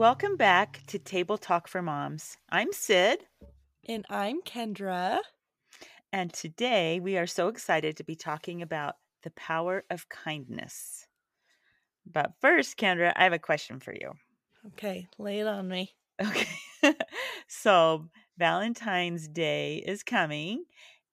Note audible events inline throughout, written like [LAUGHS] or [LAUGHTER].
Welcome back to Table Talk for Moms. I'm Sid. And I'm Kendra. And today we are so excited to be talking about the power of kindness. But first, Kendra, I have a question for you. Okay, lay it on me. Okay. [LAUGHS] so, Valentine's Day is coming.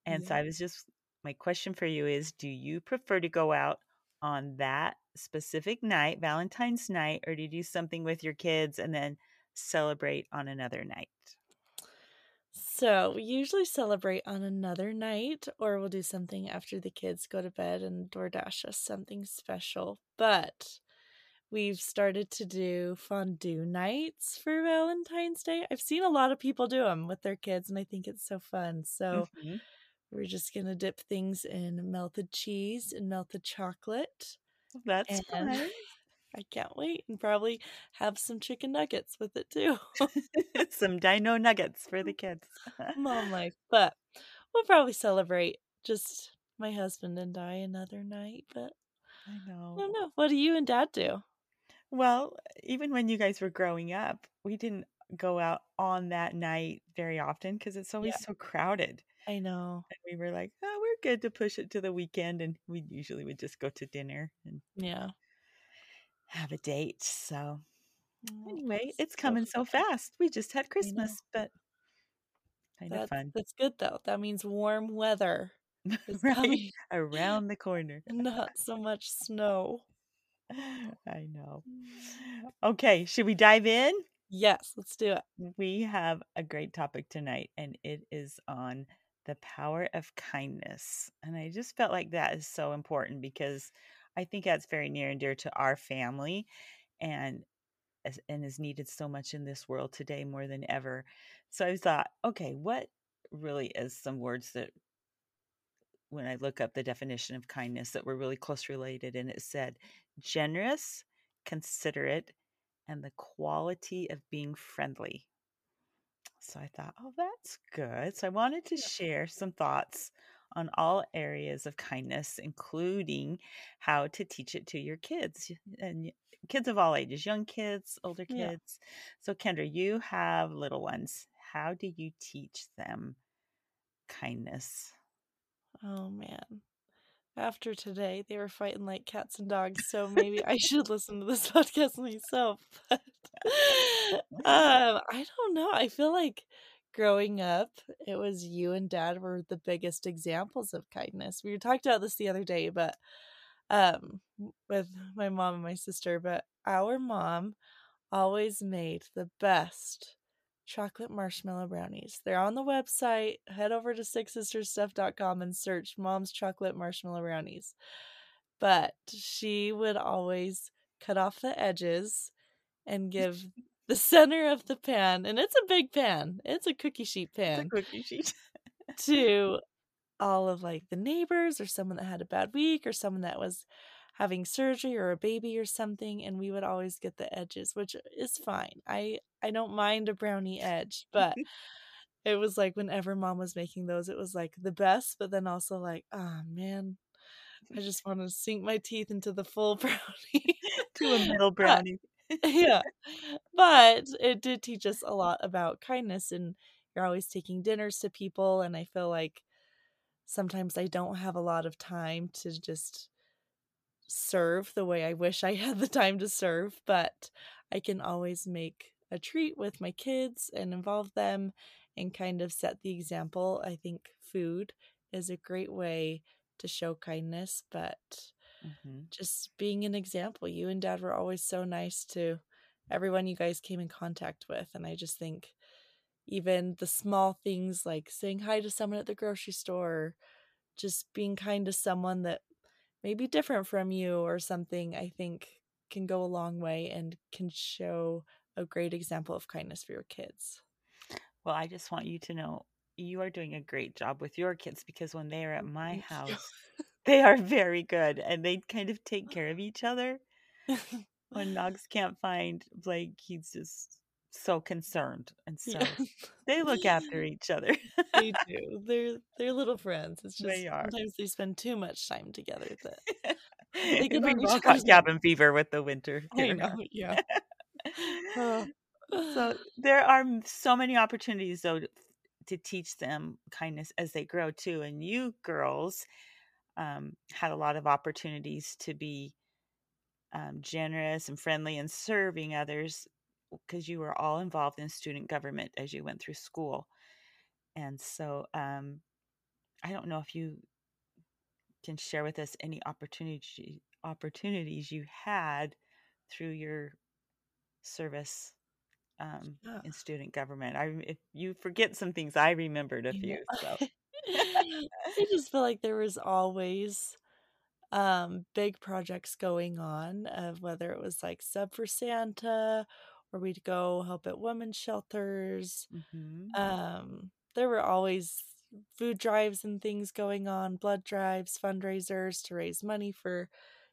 And Yeah. so, I was just, my question for you is Do you prefer to go out on that specific night, Valentine's night, or do you do something with your kids and then celebrate on another night? So we usually celebrate on another night, or we'll do something after the kids go to bed and DoorDash us something special. But we've started to do fondue nights for Valentine's Day. I've seen a lot of people do them with their kids, and I think it's so fun. So Mhm. we're just gonna dip things in melted cheese and melted chocolate. That's And fun. I can't wait, and probably have some chicken nuggets with it too. [LAUGHS] Some dino nuggets for the [LAUGHS] kids. Oh [LAUGHS] Mom life. But we'll probably celebrate just my husband and I another night. But I I know. don't know. What do you and dad do? Well, even when you guys were growing up, we didn't go out on that night very often because it's always Yeah. so crowded. I know. And we were like, oh, we're good to push it to the weekend. And we usually would just go to dinner and Yeah. have a date. So, anyway, that's it's so coming so fast. We just had Christmas, but kind of That's fun. that's good though. That means warm weather [LAUGHS] right? Around the corner. [LAUGHS] not so much snow. [LAUGHS] I know. Mm. Okay, should we dive in? Yes, let's do it. We have a great topic tonight, and it is on the power of kindness. And I just felt like that is so important because I think that's very near and dear to our family and and is needed so much in this world today more than ever. So I thought, okay, what really is some words that when I look up the definition of kindness that were really close related and it said generous, considerate, and the quality of being friendly. So I thought, oh, that's good. So I wanted to share some thoughts on all areas of kindness, including how to teach it to your kids and kids of all ages, young kids, older Yeah. kids. So, Kendra, you have little ones. How do you teach them kindness? Oh man. After today, they were fighting like cats and dogs, so maybe I should listen to this [LAUGHS] podcast myself. [LAUGHS] But um, I don't know. I feel like growing up, it was you and dad were the biggest examples of kindness. We talked about this the other day, but um with my mom and my sister, but our mom always made the best chocolate marshmallow brownies. They're on the website. Head over to sixsistersstuff.com and search mom's chocolate marshmallow brownies. But she would always cut off the edges and give [LAUGHS] the center of the pan, and it's a big pan. It's a cookie sheet It's a pan cookie sheet. to [LAUGHS] all of like the neighbors or someone that had a bad week or someone that was having surgery or a baby or something and we would always get the edges which is fine i i don't mind a brownie edge but [LAUGHS] it was like whenever mom was making those it was like the best but then also like oh man i just want to sink my teeth into the full [LAUGHS] brownie [LAUGHS] to a middle brownie. yeah. But it did teach us a lot about kindness and you're always taking dinners to people and I feel like sometimes I don't have a lot of time to just serve the way I wish I had the time to serve, but I can always make a treat with my kids and involve them and kind of set the example. I think food is a great way to show kindness, but hmm just being an example. You and dad were always so nice to everyone you guys came in contact with. And I just think even the small things like saying hi to someone at the grocery store, just being kind to someone that may be different from you or something, I think can go a long way and can show a great example of kindness for your kids. Well, I just want you to know you are doing a great job with your kids because when they are at my house, [LAUGHS] they are very good and they kind of take care of each other. [LAUGHS] When Knox can't find Blake, he's just so concerned. And so yeah. [LAUGHS] they look after [LAUGHS] each other. they [LAUGHS] do. They're they're little friends. It's just They are. sometimes they spend too much time together that We've get on each all got other's cabin fever with the winter. I know, yeah. So [SIGHS] there are so many opportunities though to, to teach them kindness as they grow too and you girls um, had a lot of opportunities to be um, generous and friendly and serving others because you were all involved in student government as you went through school and so um, i don't know if you can share with us any opportunity opportunities you had through your service um, Yeah. in student government. I if you forget some things, I remembered a few. So [LAUGHS] I just feel like there was always um big projects going on of whether it was like sub for Santa or we'd go help at women's shelters. Mhm. Um there were always food drives and things going on, blood drives, fundraisers to raise money for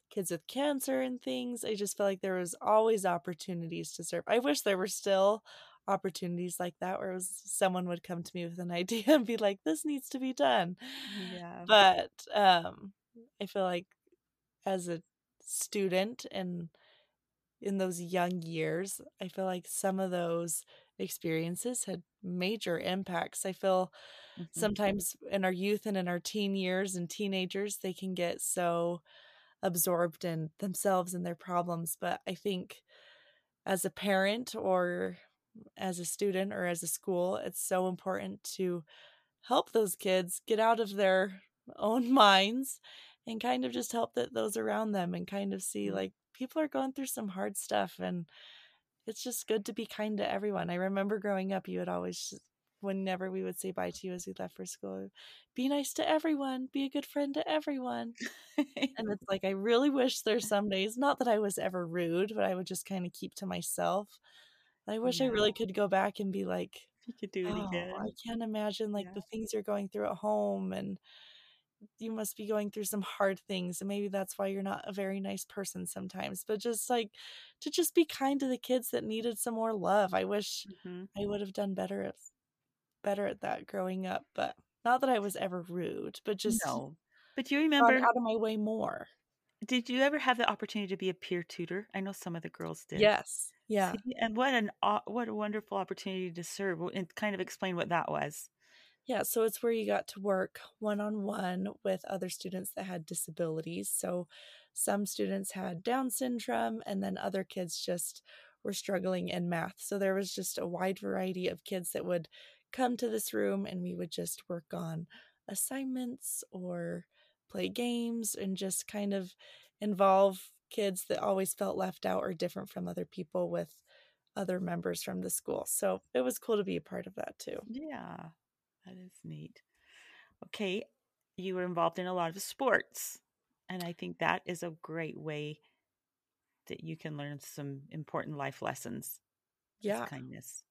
kids with cancer and things. I just felt like there was always opportunities to serve. I wish there were still opportunities like that where was someone would come to me with an [LAUGHS] idea and be like, this needs to be done. yeah. But um I feel like as a student and in those young years, I feel like some of those experiences had major impacts. I feel Mhm. sometimes in our youth and in our teen years and teenagers, they can get so absorbed in themselves and their problems. But I think as a parent or as a student or as a school, it's so important to help those kids get out of their own [LAUGHS] minds and kind of just help that those around them and kind of see Mhm. like people are going through some hard stuff and it's just good to be kind to everyone. I remember growing up you would always whenever we would say bye to you as we left for school, be nice to everyone, be a good friend to everyone. And it's like I really wish there's [LAUGHS] some days, not that I was ever rude, but I would just kind of keep to myself. I wish I really could go back and be like, you could do it Oh, I can't imagine like Yeah. the things you're going through at home and you must be going through some hard things and maybe that's why you're not a very nice person sometimes. But just like to just be kind to the kids that needed some more love. I wish Mhm. I would have done better at better at that growing up, but not that I was ever rude, but just No. But do you remember out of my way more. did you ever have the opportunity to be a peer tutor? I know some of the girls did. Yes. Yeah. See, and what an what a wonderful opportunity to serve and kind of explain what that was. Yeah, so it's where you got to work one on one with other students that had disabilities. So some students had Down syndrome, and then other kids just were struggling in math. So there was just a wide variety of kids that would come to this room, and we would just work on assignments or play games and just kind of involve kids that always felt left out or different from other people with other members from the school. So it was cool to be a part of that too. Yeah, that is neat. Okay, you were involved in a lot of sports, and I think that is a great way that you can learn some important life lessons. Yeah. kindness.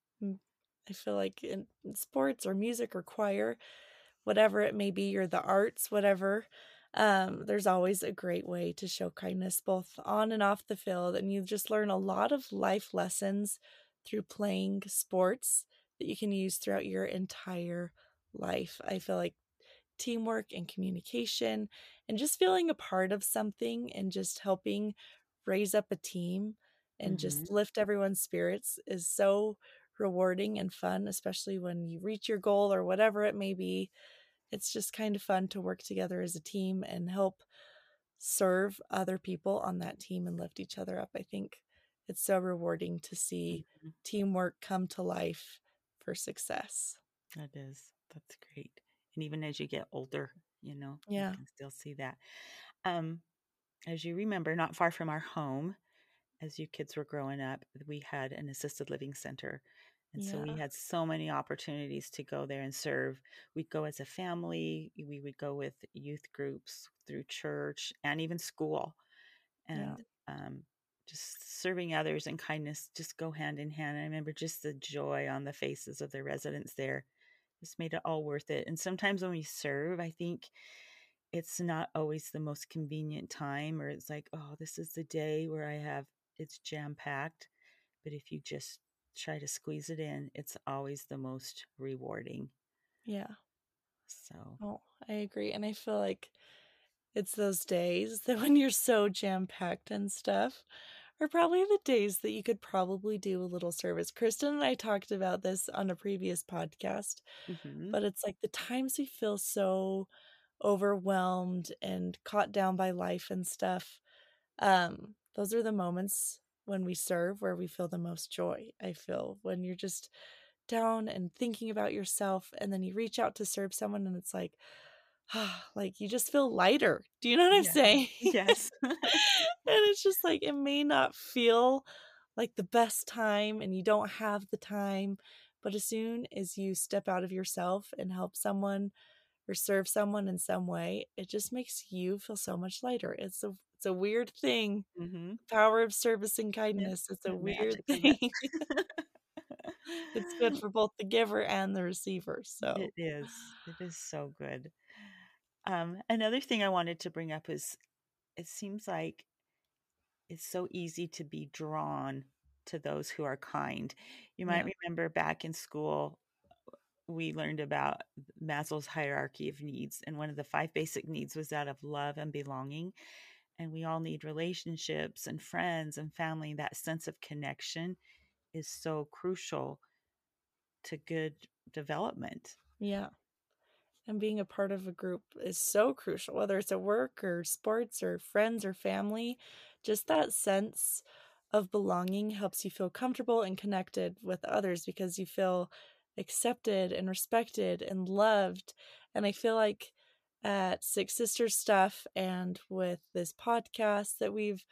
I feel like in in sports or music or choir, whatever it may be, or the arts, whatever, um, there's always a great way to show kindness both on and off the field. And you just learn a lot of life lessons through playing sports that you can use throughout your entire life. I feel like teamwork and communication and just feeling a part of something and just helping raise up a team and Mhm. just lift everyone's spirits is so rewarding and fun, especially when you reach your goal or whatever it may be. It's just kind of fun to work together as a team and help serve other people on that team and lift each other up. I think it's so rewarding to see Mhm. teamwork come to life for success. That is. That's great. And even as you get older, you know, Yeah. you can still see that. Um, as you remember, not far from our home, as you kids were growing up, we had an assisted living center. And so we had so many opportunities to go there and serve. We'd go as a family, we would go with youth groups through church and even school. Yeah. And um, just serving others and kindness just go hand in hand. I remember just the joy on the faces of the residents there just made it all worth it. And sometimes when we serve, I think it's not always the most convenient time, or it's like, oh, this is the day where I have it's jam packed. But if you just try to squeeze it in, it's always the most rewarding. Yeah. So, Oh, I agree. And I feel like it's those days that when you're so jam packed and stuff are probably the days that you could probably do a little service. Kristen and I talked about this on a previous podcast, mhm. but it's like the times we feel so overwhelmed and caught down by life and stuff. Um, those are the moments when we serve where we feel the most joy. I feel when you're just down and thinking about yourself and then you reach out to serve someone and it's like [SIGHS] like you just feel lighter. Do you know what I'm Yeah. saying? [LAUGHS] yes. [LAUGHS] and it's just like it may not feel like the best time and you don't have the time, but as soon as you step out of yourself and help someone or serve someone in some way, it just makes you feel so much lighter. It's a it's a weird thing. hmm Power of service and kindness. It's a weird thing. [LAUGHS] it's good for both the giver and the receiver. So It is. It is so good. Um, another thing I wanted to bring up is it seems like it's so easy to be drawn to those who are kind. You might Yeah. remember back in school, we learned about Maslow's hierarchy of needs, and one of the five basic needs was that of love and belonging. And we all need relationships and friends and family. That sense of connection is so crucial to good development. Yeah. And being a part of a group is so crucial, whether it's at work or sports or friends or family. Just that sense of belonging helps you feel comfortable and connected with others because you feel accepted and respected and loved. And I feel like at Six Sisters stuff and with this podcast that we've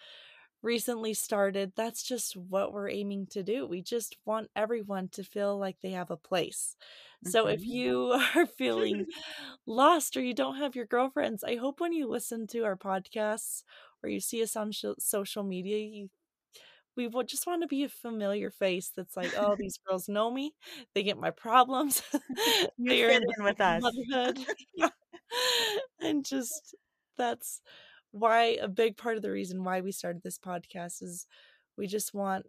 recently started, that's just what we're aiming to do. We just want everyone to feel like they have a place. So if Mhm. you [LAUGHS] are feeling [LAUGHS] lost or you don't have your girlfriends, I hope when you listen to our podcasts or you see us on sho- social media, you we just want to be a familiar face that's like, oh, these [LAUGHS] girls know me. They get my problems. They are in with us. And just that's why a big part of the reason why we started this podcast is we just want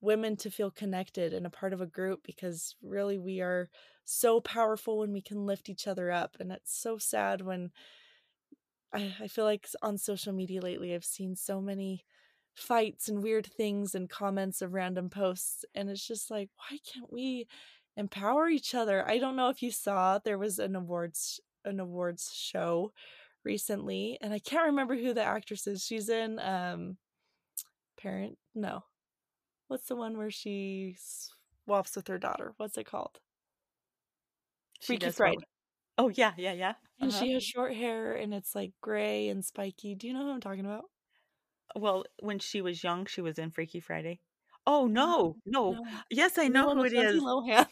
women to feel connected and a part of a group because really we are so powerful when we can lift each other up. And it's so sad when I, I feel like on social media lately I've seen so many fights and weird things and comments of random posts and it's just like why can't we empower each other? I don't know if you saw there was an awards an awards show recently and i can't remember who the actress is she's in um parent no what's the one where she swaps with her daughter what's it called freaky friday Oh yeah, yeah, yeah. and Uh-huh. she has short hair and it's like gray and spiky do you know who i'm talking about Well, when she was young, she was in Freaky Friday. Oh no, no. No. Yes, I know one who with it Lindsay is. Lohan.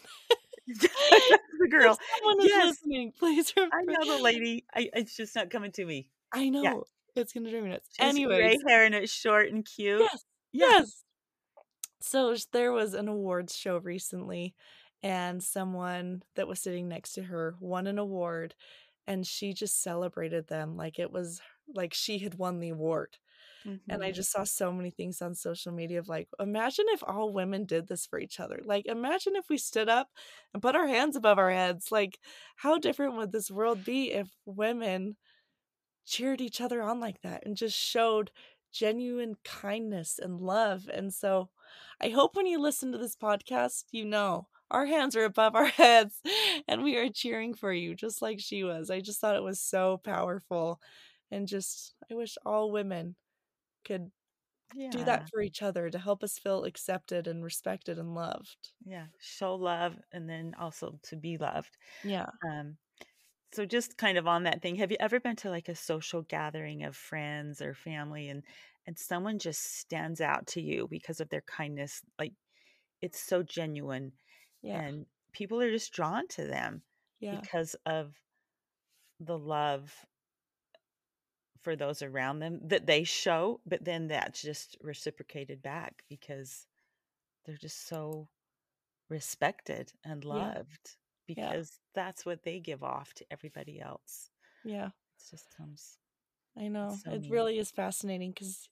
[LAUGHS] [LAUGHS] the girl. Someone is Yes. listening, please [LAUGHS] I know the lady. I, it's just not coming to me. I know. It's gonna drive me nuts. Anyways, gray hair and it's short and cute. yes, Yeah. yes. So there was an awards show recently, and someone that was sitting next to her won an award, and she just celebrated them like it was like she had won the award. And I Mhm. just saw so many things on social media of like, imagine if all women did this for each other. Like, imagine if we stood up and put our hands above our heads. Like, how different would this world be if women cheered each other on like that and just showed genuine kindness and love. And so I hope when you listen to this podcast, you know our hands are above our [LAUGHS] heads and we are cheering for you just like she was. I just thought it was so powerful. And just, I wish all women could yeah. do that for each other to help us feel accepted and respected and loved. Yeah, show love and then also to be loved. Yeah. Um so just kind of on that thing, have you ever been to like a social gathering of friends or family and and someone just stands out to you because of their kindness like it's so genuine yeah. and people are just drawn to them yeah. because of the love for those around them that they show, but then that's just reciprocated back because they're just so respected and loved yeah. because yeah. that's what they give off to everybody else. Yeah. It just comes. I know. So it neat. really is fascinating because,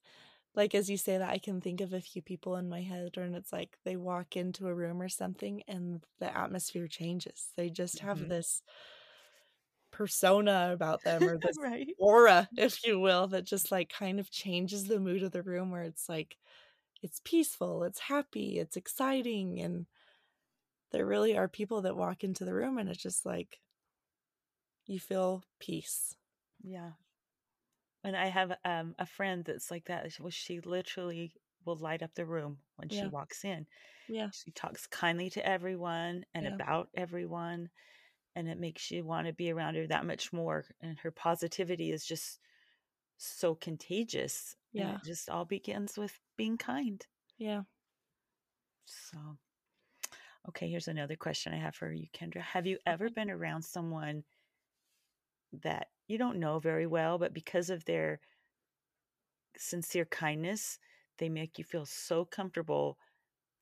like, as you say that, I can think of a few people in my head, and it's like they walk into a room or something and the atmosphere changes. They just have mm-hmm. this persona about them or [LAUGHS] this right. aura, if you will, that just like kind of changes the mood of the room where it's like it's peaceful, it's happy, it's exciting. And there really are people that walk into the room and it's just like you feel peace. Yeah. And I have um, a friend that's like that. Well, she literally will light up the room when yeah. she walks in. Yeah. She talks kindly to everyone and yeah. about everyone and it makes you want to be around her that much more and her positivity is just so contagious yeah. just all begins with being kind. Yeah. So okay here's another question i have for you kendra. Have you ever been around someone that you don't know very well but because of their sincere kindness they make you feel so comfortable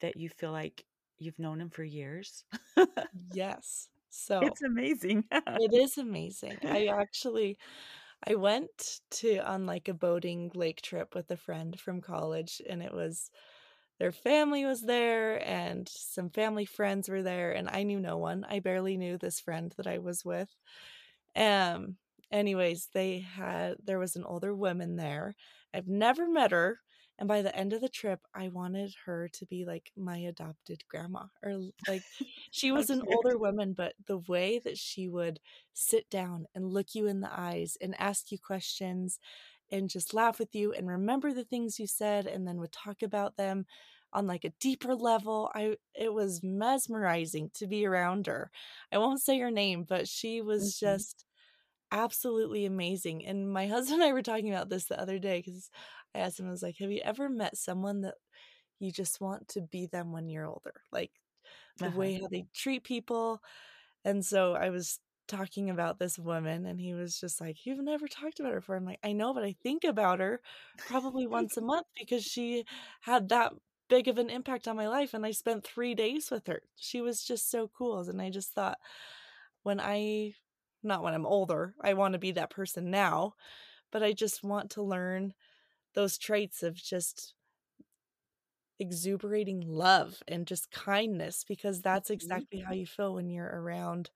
that you feel like you've known him for years? Yes so it's amazing. it is amazing. [LAUGHS] I actually I went to on like a boating lake trip with a friend from college and it was their family was there and some family friends were there and I knew no one. I barely knew this friend that I was with. Um anyways, they had there was an older woman there. I've never met her. And by the end of the trip, I wanted her to be like my adopted grandma or like [LAUGHS] she was an older woman, but the way that she would sit down and look you in the eyes and ask you questions and just laugh with you and remember the things you said and then would talk about them on like a deeper level i it was mesmerizing to be around her i won't say her name but she was mm-hmm. just absolutely amazing and my [LAUGHS] husband and i were talking about this the other day because I asked him, I was like, have you ever met someone that you just want to be them when you're older? Like the uh-huh. way how they treat people. And so I was talking about this woman and he was just like, You've never talked about her before. I'm like, I know, but I think about her probably [LAUGHS] once a month because she had that big of an impact on my life. And I spent three days with her. She was just so cool. And I just thought, when I, not when I'm older, I want to be that person now, but I just want to learn those traits of just exuberating love and just kindness because that's mm-hmm. exactly how you feel when you're around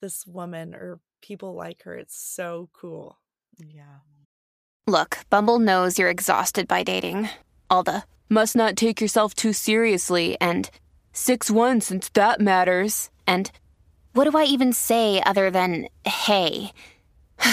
this woman or people like her. It's so cool. Yeah. Look, Bumble knows you're exhausted by dating. All the must not take yourself too seriously and 6 1 since that matters. And what do I even say other than hey? [SIGHS]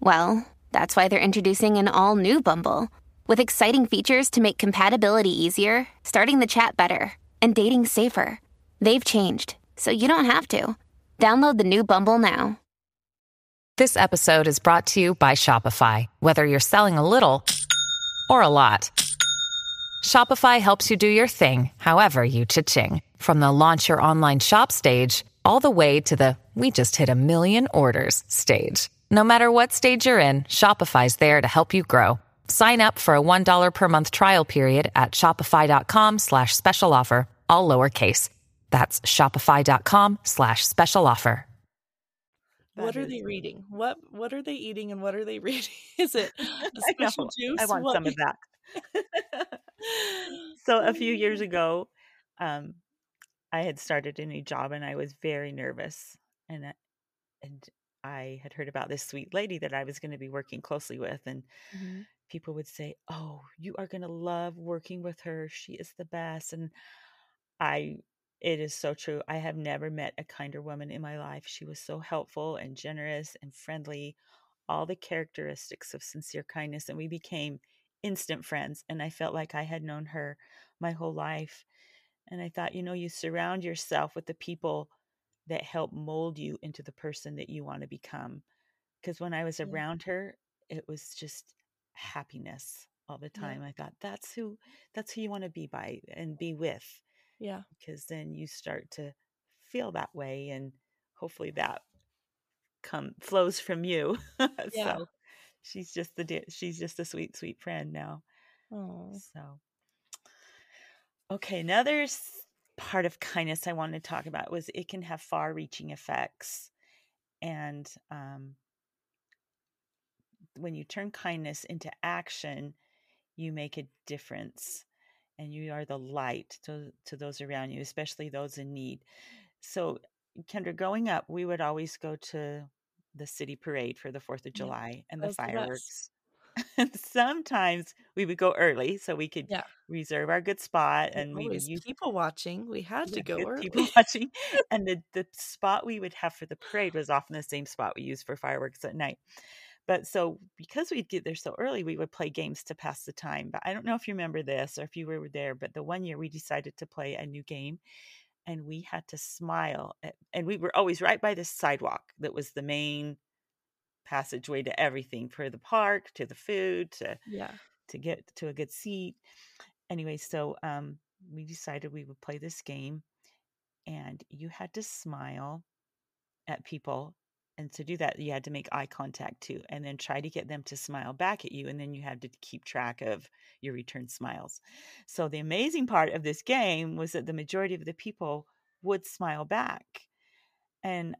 well, that's why they're introducing an all new Bumble with exciting features to make compatibility easier, starting the chat better, and dating safer. They've changed, so you don't have to. Download the new Bumble now. This episode is brought to you by Shopify. Whether you're selling a little or a lot, Shopify helps you do your thing, however you cha-ching. From the launch your online shop stage, all the way to the we just hit a million orders stage. No matter what stage you're in, Shopify's there to help you grow. Sign up for a $1 per month trial period at shopify.com slash special offer, all lowercase. That's shopify.com slash special offer. What are they reading? What what are they eating and what are they [LAUGHS] reading? Is it [LAUGHS] a special I juice? I want what? some of that. [LAUGHS] so a few years ago, um, I had started a new job and I was very nervous. And and I had heard about this sweet lady that I was going to be working closely with. And mm-hmm. people would say, "Oh, you are going to love working with her. She is the best." And I it is so true. I have never met a kinder woman in my life. She was so helpful and generous and friendly, all the characteristics of sincere kindness and we became instant friends and I felt like I had known her my whole life. And I thought, you know, you surround yourself with the people that help mold you into the person that you want to become. Because when I was Yeah. around her, it was just happiness all the Yeah. time. I thought that's who that's who you want to be by and be with Yeah. because then you start to feel that way and hopefully that come flows from you. [LAUGHS] Yeah. so she's just the dear- she's just a sweet sweet friend now. Oh. So okay, another part of kindness I wanted to talk about was it can have far-reaching effects and um when you turn kindness into action, you make a difference and you are the light to, to those around you, especially those in need. So, Kendra, growing up, we would always go to the city parade for the 4th of Yeah. July and the was the fireworks. And [LAUGHS] sometimes we would go early so we could Yeah. reserve our good spot and we would always use people watching. We had to go good people early. [LAUGHS] watching. [LAUGHS] And the, the spot we would have for the parade was often the same spot we used for fireworks at night. But so because we'd get there so early, we would play games to pass the time. But I don't know if you remember this or if you were there, but the one year we decided to play a new game and we had to smile. At, and we were always right by the sidewalk that was the main passageway to everything for the park, to the food, to Yeah. to get to a good seat. Anyway, so um we decided we would play this game and you had to smile at people and to do that you had to make eye contact too and then try to get them to smile back at you and then you had to keep track of your return smiles so the amazing part of this game was that the majority of the people would smile back and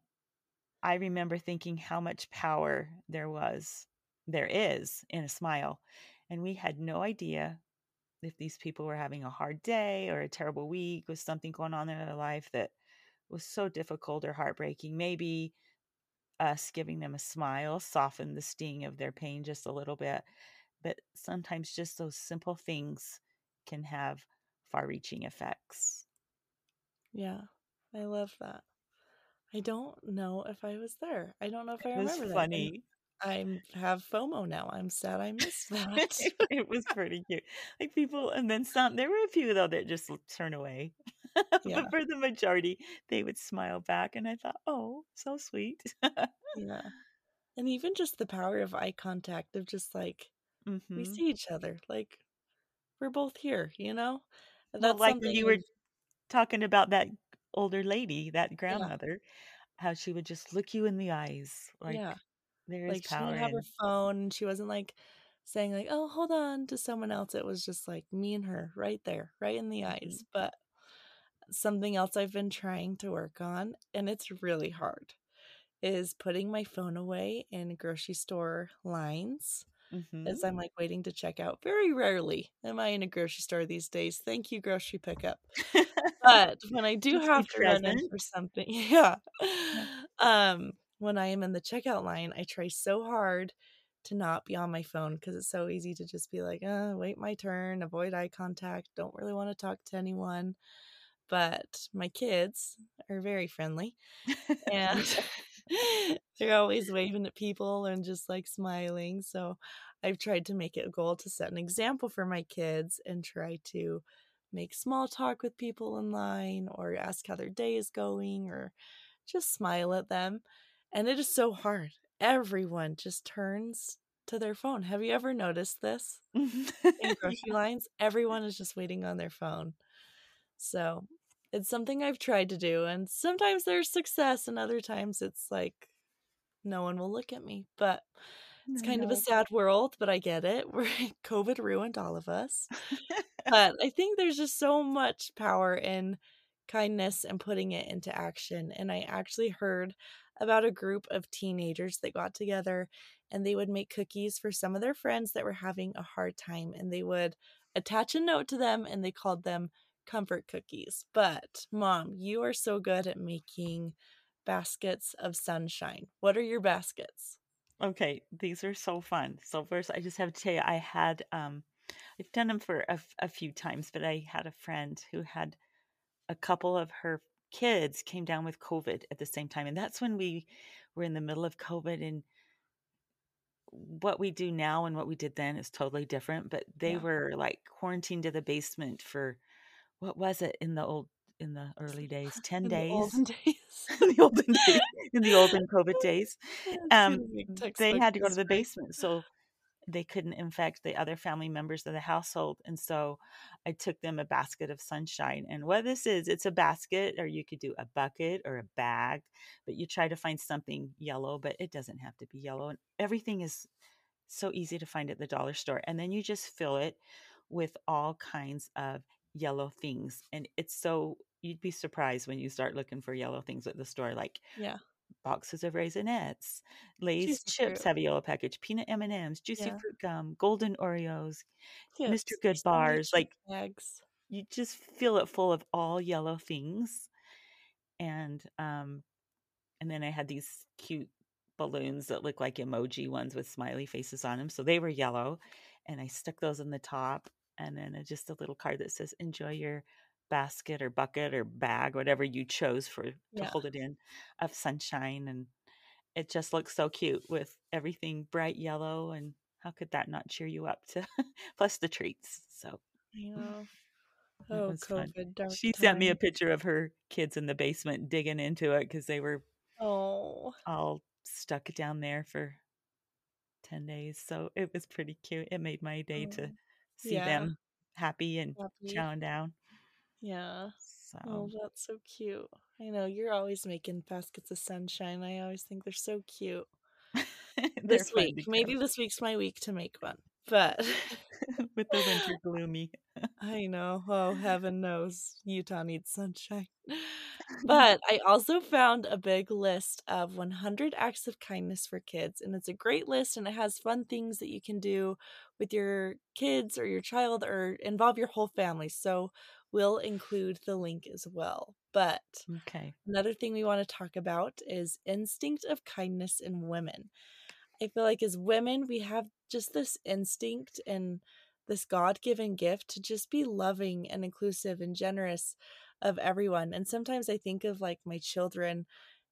i remember thinking how much power there was there is in a smile and we had no idea if these people were having a hard day or a terrible week with something going on in their life that was so difficult or heartbreaking maybe us giving them a smile softened the sting of their pain just a little bit but sometimes just those simple things can have far reaching effects Yeah. I love that. I don't know if I was there. I don't know if I it was remember that. And funny I have FOMO now. I'm sad I missed [LAUGHS] that. it was pretty cute like people and then some there were a few though that just turn away [LAUGHS] Yeah. but for the majority they would smile back and i thought oh so sweet Yeah. And even just the power of eye contact of just like [LAUGHS] we hmm see each other. Like we're both here, you know? And well that's like something you were talking about that older lady that yeah. grandmother how she would just look you in the eyes like Yeah. there is Like she didn't have her phone she wasn't like saying like, "Oh, hold on" to someone else. It was just like me and her right there, right in the Mhm. eyes. But something else I've been trying to work on and it's really hard is putting my phone away in grocery store lines hmm as I'm like waiting to check out. Very rarely am I in a grocery store these days. Thank you, grocery pickup. [LAUGHS] But when I do have to run in for something, [LAUGHS] yeah. Yeah. Um, when I am in the checkout line, I try so hard to not be on my phone because it's so easy to just be like, uh, wait my turn, avoid eye contact, don't really want to talk to anyone. But my kids are very friendly [LAUGHS] and [LAUGHS] they're always waving at people and just like smiling. So I've tried to make it a goal to set an example for my kids and try to make small talk with people in line or ask how their day is going or just smile at them. And it is so hard. Everyone just turns to their phone. Have you ever noticed this [LAUGHS] in grocery lines? Everyone is just waiting on their phone. So it's something I've tried to do. And sometimes there's success, and other times it's like no one will look at me. But it's I kind of a sad world, but I get it. [LAUGHS] Where COVID ruined all of us. [LAUGHS] But I think there's just so much power in kindness and putting it into action. And I actually heard about a group of teenagers that got together and they would make cookies for some of their friends that were having a hard time and they would attach a note to them and they called them comfort cookies. But mom, you are so good at making baskets of sunshine. What are your baskets? Okay, these are so fun. So first, I just have to tell you, I had um, I've done them for a, a few times, but I had a friend who had a couple of her kids came down with COVID at the same time, and that's when we were in the middle of COVID, and what we do now and what we did then is totally different. But they Yeah. were like quarantined to the basement for what was it in the old in the early days? [LAUGHS] Ten In the days. olden days. in [LAUGHS] the olden days, in the olden COVID [LAUGHS] days, um, they had to go to the basement, so they couldn't infect the other family members of the household. And so I took them a basket of sunshine. And what this is, it's a basket, or you could do a bucket or a bag, but you try to find something yellow, but it doesn't have to be yellow. And everything is so easy to find at the dollar store. And then you just fill it with all kinds of yellow things. And it's so you'd be surprised when you start looking for yellow things at the store, like Yeah. boxes of raisinets, Lay's Juicy chips fruit. have a yellow package, peanut M and M's, juicy Yeah. fruit gum, golden Oreos, Mr. Chips Good bars. Like eggs. you just fill it full of all yellow things, and um, and then I had these cute balloons that look like emoji ones with smiley faces on them, so they were yellow, and I stuck those in the top, and then uh, just a little card that says "Enjoy your." basket or bucket or bag whatever you chose for to Yeah. hold it in of sunshine and it just looks so cute with everything bright yellow and how could that not cheer you up to [LAUGHS] plus the treats so know. [LAUGHS] Oh, COVID dark she sent me a picture of her kids in the basement digging into it because they were Oh. all stuck down there for 10 days so it was pretty cute it made my day to Oh. See Yeah. them happy and Happy. chowing down Yeah. Oh, that's so cute. I know you're always making baskets of sunshine. I always think they're so cute. [LAUGHS] they're This week, maybe this week's my week to make one. But [LAUGHS] with the winter [LAUGHS] gloomy I know. Oh, heaven knows Utah needs sunshine. But I also found a big list of 100 acts of kindness for kids. And it's a great list and it has fun things that you can do with your kids or your child or involve your whole family. So we'll include the link as well. But okay another thing we want to talk about is instinct of kindness in women. I feel like as women, we have just this instinct and this God given gift to just be loving and inclusive and generous of everyone. And sometimes I think of like my children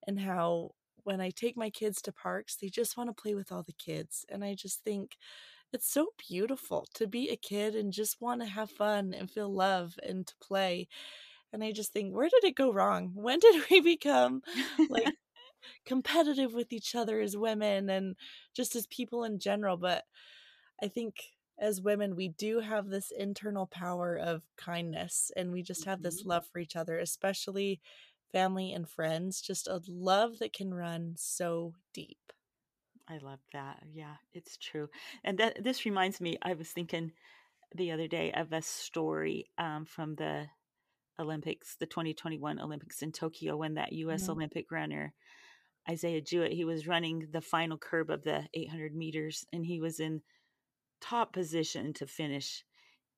and how when I take my kids to parks, they just want to play with all the kids. And I just think it's so beautiful to be a kid and just want to have fun and feel love and to play. And I just think, where did it go wrong? [LAUGHS] When did we become like [LAUGHS] competitive with each other as women and just as people in general. But I think as women, we do have this internal power of kindness and we just have this Mhm. love for each other, especially family and friends, just a love that can run so deep. I love that. Yeah, it's true. And that this reminds me, I was thinking the other day of a story um, from the Olympics, the 2021 Olympics in Tokyo, when that U.S. Mhm. Olympic runner, Isaiah Jewett, he was running the final curb of the 800 meters and he was in top position to finish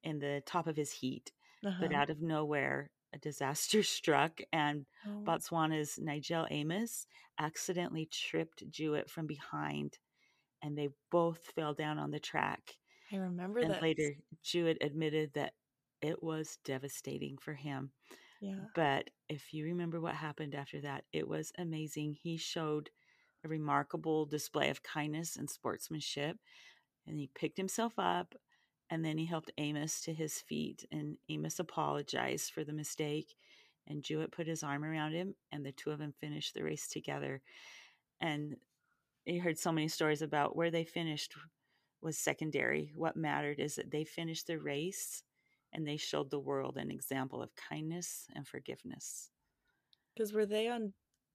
in the top of his heat. But Uh-huh. out of nowhere, a disaster [LAUGHS] struck and Oh, Botswana's Nijel Amos accidentally tripped Jewett from behind and they both fell down on the track. I remember And that. later, Jewett admitted that it was devastating for him. Yeah. But if you remember what happened after that, it was amazing. He showed a remarkable display of kindness and sportsmanship, and he picked himself up and then he helped Amos to his feet. And Amos apologized for the mistake, and Jewett put his arm around him, and the two of them finished the race together. And you heard so many stories about where they finished was secondary. What mattered is that they finished the race and they showed the world an example of kindness and forgiveness. Because were they on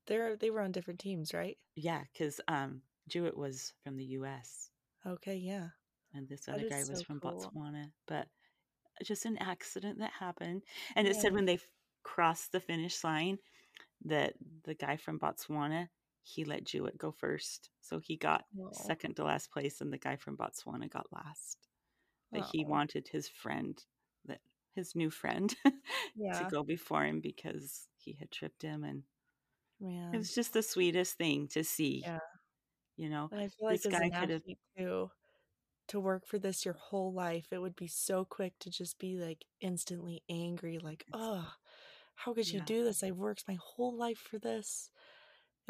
they're they were on different teams, right? Yeah, because um, Jewett was from the U.S. Okay, yeah. and this That other guy was so from cool. Botswana. But just an accident that happened, and it said when they f- crossed the finish line that the guy from Botswana he let Jewett go first, so he got Oh. second to last place, and the guy from Botswana got last. But he Oh. wanted his friend, that his new friend, [LAUGHS] Yeah. to go before him because he had tripped him, and Man. it was just the sweetest thing to see. Yeah. You know, And I feel like this guy could have. too, to work for this your whole life, it would be so quick to just be like instantly angry, like, oh, how could you Yeah. do this? I've worked my whole life for this.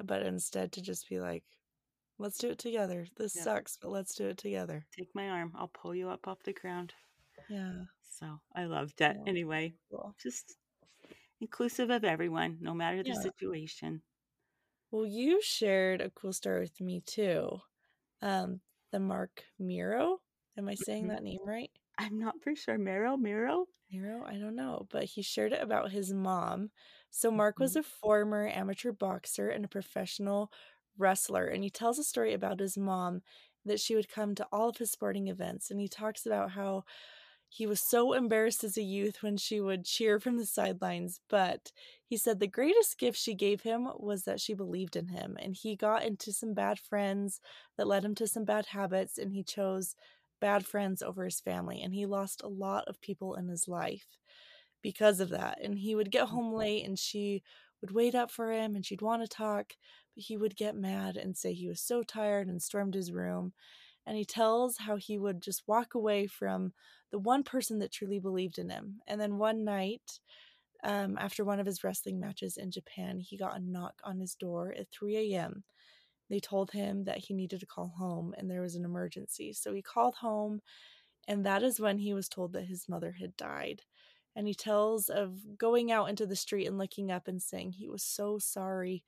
But instead to just be like, let's do it together. This Yeah. sucks, but let's do it together. Take my arm. I'll pull you up off the ground. Yeah. So I loved it. Oh, Anyway, cool. just inclusive of everyone, no matter the Yeah. situation. Well, you shared a cool story with me too. Um, the Marc Mero. Am I saying Mhm. that name right? I'm not for sure. Miro, Miro. Miro, I don't know, but he shared it about his mom. So Mark was a former amateur boxer and a professional wrestler, and he tells a story about his mom that she would come to all of his sporting events, and he talks about how he was so embarrassed as a youth when she would cheer from the sidelines, but he said the greatest gift she gave him was that she believed in him, and he got into some bad friends that led him to some bad habits, and he chose bad friends over his family, and he lost a lot of people in his life because of that. And he would get home mm-hmm. late, and she would wait up for him, and she'd want to talk, but he would get mad and say he was so tired and stormed his room. And he tells how he would just walk away from the one person that truly believed in him. And then one night, um, after one of his wrestling matches in Japan, he got a knock on his door at 3 a.m. They told him that he needed to call home and there was an emergency. So he called home, and that is when he was told that his mother had died. And he tells of going out into the street and looking up and saying he was so sorry.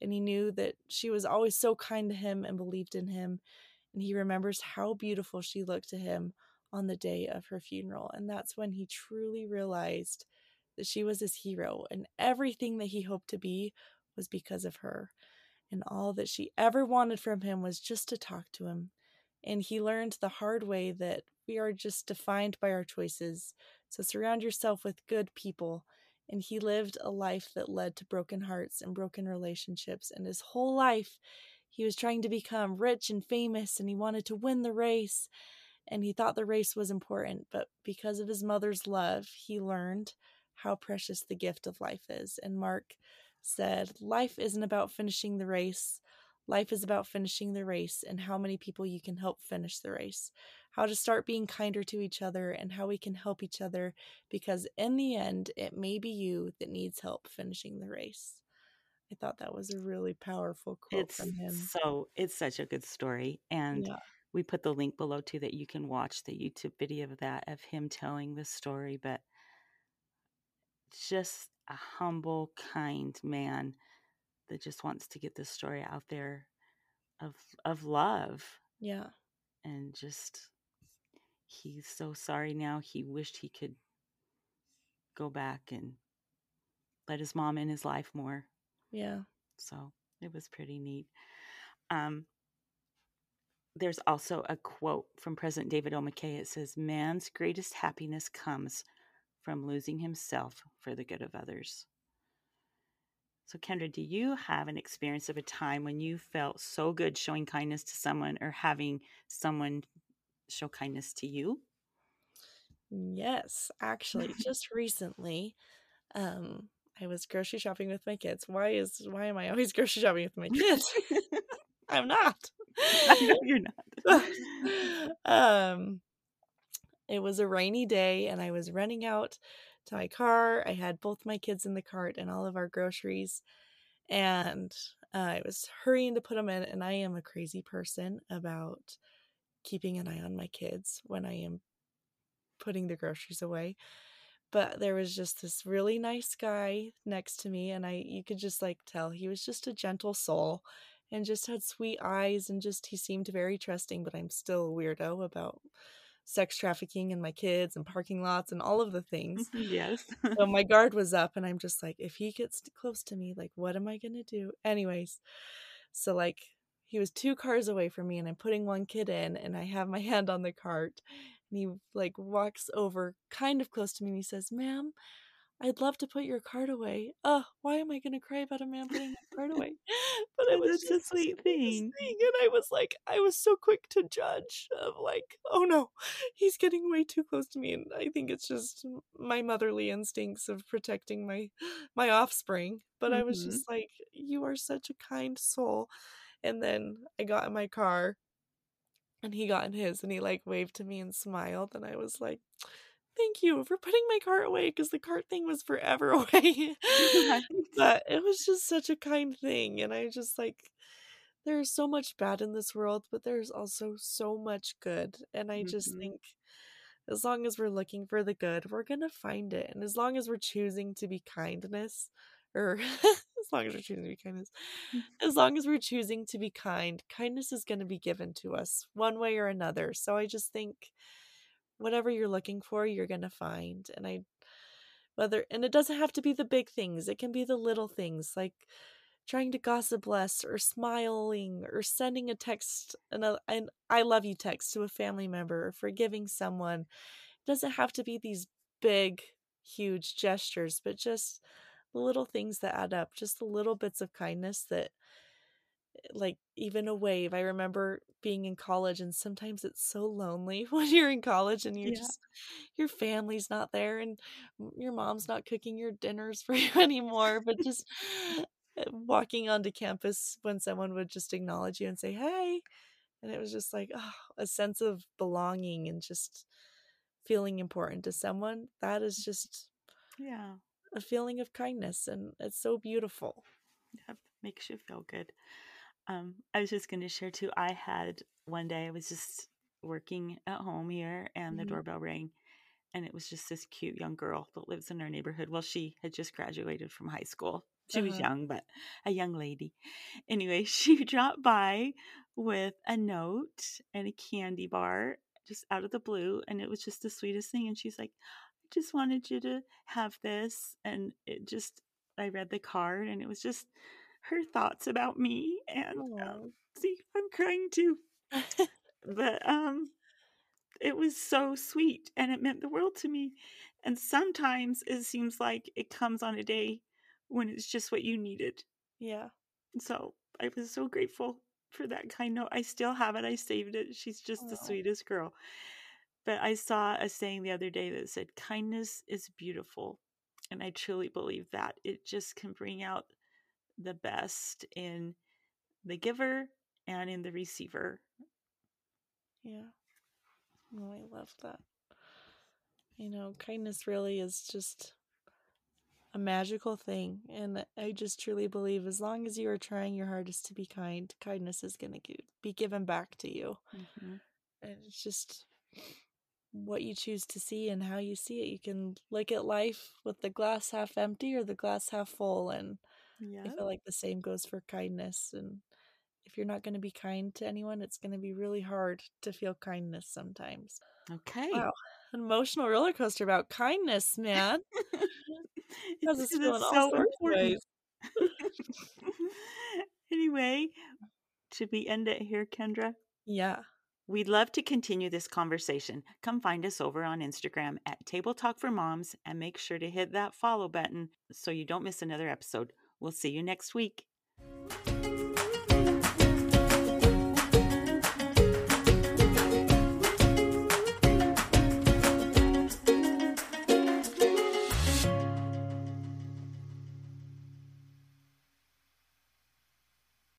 And he knew that she was always so kind to him and believed in him. And he remembers how beautiful she looked to him on the day of her funeral. And that's when he truly realized that she was his hero and everything that he hoped to be was because of her. And all that she ever wanted from him was just to talk to him. And he learned the hard way that we are just defined by our choices. So surround yourself with good people. And he lived a life that led to broken hearts and broken relationships. And his whole life, he was trying to become rich and famous, and he wanted to win the race. And he thought the race was important. But because of his mother's love, he learned how precious the gift of life is. And Marc said, Life isn't about finishing the race. Life is about finishing the race and how many people you can help finish the race. How to start being kinder to each other and how we can help each other because in the end, it may be you that needs help finishing the race. I thought that was a really powerful quote It's from him. so it's such a good story, and Yeah. we put the link below too that you can watch the YouTube video of that of him telling the story. But just a humble, kind man that just wants to get this story out there of of love Yeah. and just he's so sorry now. He wished he could go back and let his mom in his life more. Yeah. So it was pretty neat. Um, there's also a quote from President David O. McKay. It says, Man's greatest happiness comes from losing himself for the good of others. So, Kendra, do you have an experience of a time when you felt so good showing kindness to someone or having someone show kindness to you? Yes, actually, [LAUGHS] just recently, um, I was grocery shopping with my kids. Why is why am I always [LAUGHS] grocery shopping with my kids? [LAUGHS] I'm not. [LAUGHS] I know you're not. um, it was a rainy day, and I was running out to my car. I had both my kids in the cart and all of our groceries, and uh, I was hurrying to put them in. And I am a crazy person about keeping an eye on my kids when I am putting the groceries away but there was just this really nice guy next to me and i you could just like tell he was just a gentle soul and just had sweet eyes and just he seemed very trusting but i'm still a weirdo about sex trafficking and my kids and parking lots and all of the things mm-hmm, yes. so my guard [LAUGHS] was up and i'm just like if he gets close to me like what am i gonna do anyways so like he was two cars away from me and i'm putting one kid in and i have my [LAUGHS] hand on the cart and he like walks over kind of close to me and he says ma'am i'd love to put your card away oh why am i gonna cry about a man putting my card away [LAUGHS] but it was just a sweet thing. thing and i was like i was so quick to judge of like oh no he's getting way too close to me and i think it's just my motherly instincts of protecting my my offspring but i was Mhm. just like you are such a kind soul And then I got in my car and he got in his and he like waved to me and smiled. And I was like, thank you for putting my cart away because the cart thing was forever [LAUGHS] away. [LAUGHS] but it was just such a kind thing. And I just like, there's so much bad in this world, but there's also so much good. And I just Mhm. think as long as we're looking for the good, we're going to find it. And as long as we're choosing to be kindness, or [LAUGHS] as long as we're choosing to be kindness, mm. as long as we're choosing to be kind, kindness is going to be given to us one way or another. So I just think whatever you're looking for, you're going to find. And I, whether, and it doesn't have to be the big things, it can be the little things like trying to gossip less or smiling or sending a text and a, an I love you text to a family member or forgiving someone. It doesn't have to be these big, huge gestures, but just the little things that add up, just the little bits of kindness that like even a wave. I remember being in college and sometimes it's so lonely [LAUGHS] when you're in college and you're Yeah. just your family's not there and your mom's not cooking your dinners [LAUGHS] for you anymore, but just uh, walking onto campus when someone would just acknowledge you and say, "Hey." And it was just like oh, a sense of belonging and just feeling important to someone. That is just Yeah. A feeling of kindness and it's so beautiful. Yep. Makes you feel good. Um, I was just going to share too. I had one day I was just working at home here, and the Mhm. doorbell rang, and it was just this cute young girl that lives in our neighborhood. Well, she had just graduated from high school. She was Uh-huh. young, but a young lady. Anyway, [LAUGHS] she dropped by with a note and a candy bar just out of the blue, and it was just the sweetest thing. And she's like, "I just wanted you to have this," and it just. I read the card, and it was just her thoughts about me and um, see i'm crying too. But um it was so sweet and it meant the world to me and sometimes it seems like it comes on a day when it's just what you needed. Yeah. so i was so grateful for that kind note. I still have it i saved it she's just the sweetest girl but i saw a saying the other day that said kindness is beautiful and i truly believe that it just can bring out the best in the giver and in the receiver. Yeah. Oh, I love that. You know, kindness really is just a magical thing. And I just truly believe as long as you are trying your hardest to be kind, kindness is going to be given back to you. Mm-hmm. And it's just what you choose to see and how you see it. You can look at life with the glass half empty or the glass half full. And Yeah. I feel like the same goes for kindness. And if you're not going to be kind to anyone, it's going to be really hard to feel kindness sometimes. Okay. Wow. An emotional roller coaster about kindness, man. [LAUGHS] It's it's so important. [LAUGHS] anyway, should we end it here, Kendra? Yeah. We'd love to continue this conversation. Come find us over on Instagram at Table Talk for Moms and make sure to hit that follow button so you don't miss another episode. We'll see you next week.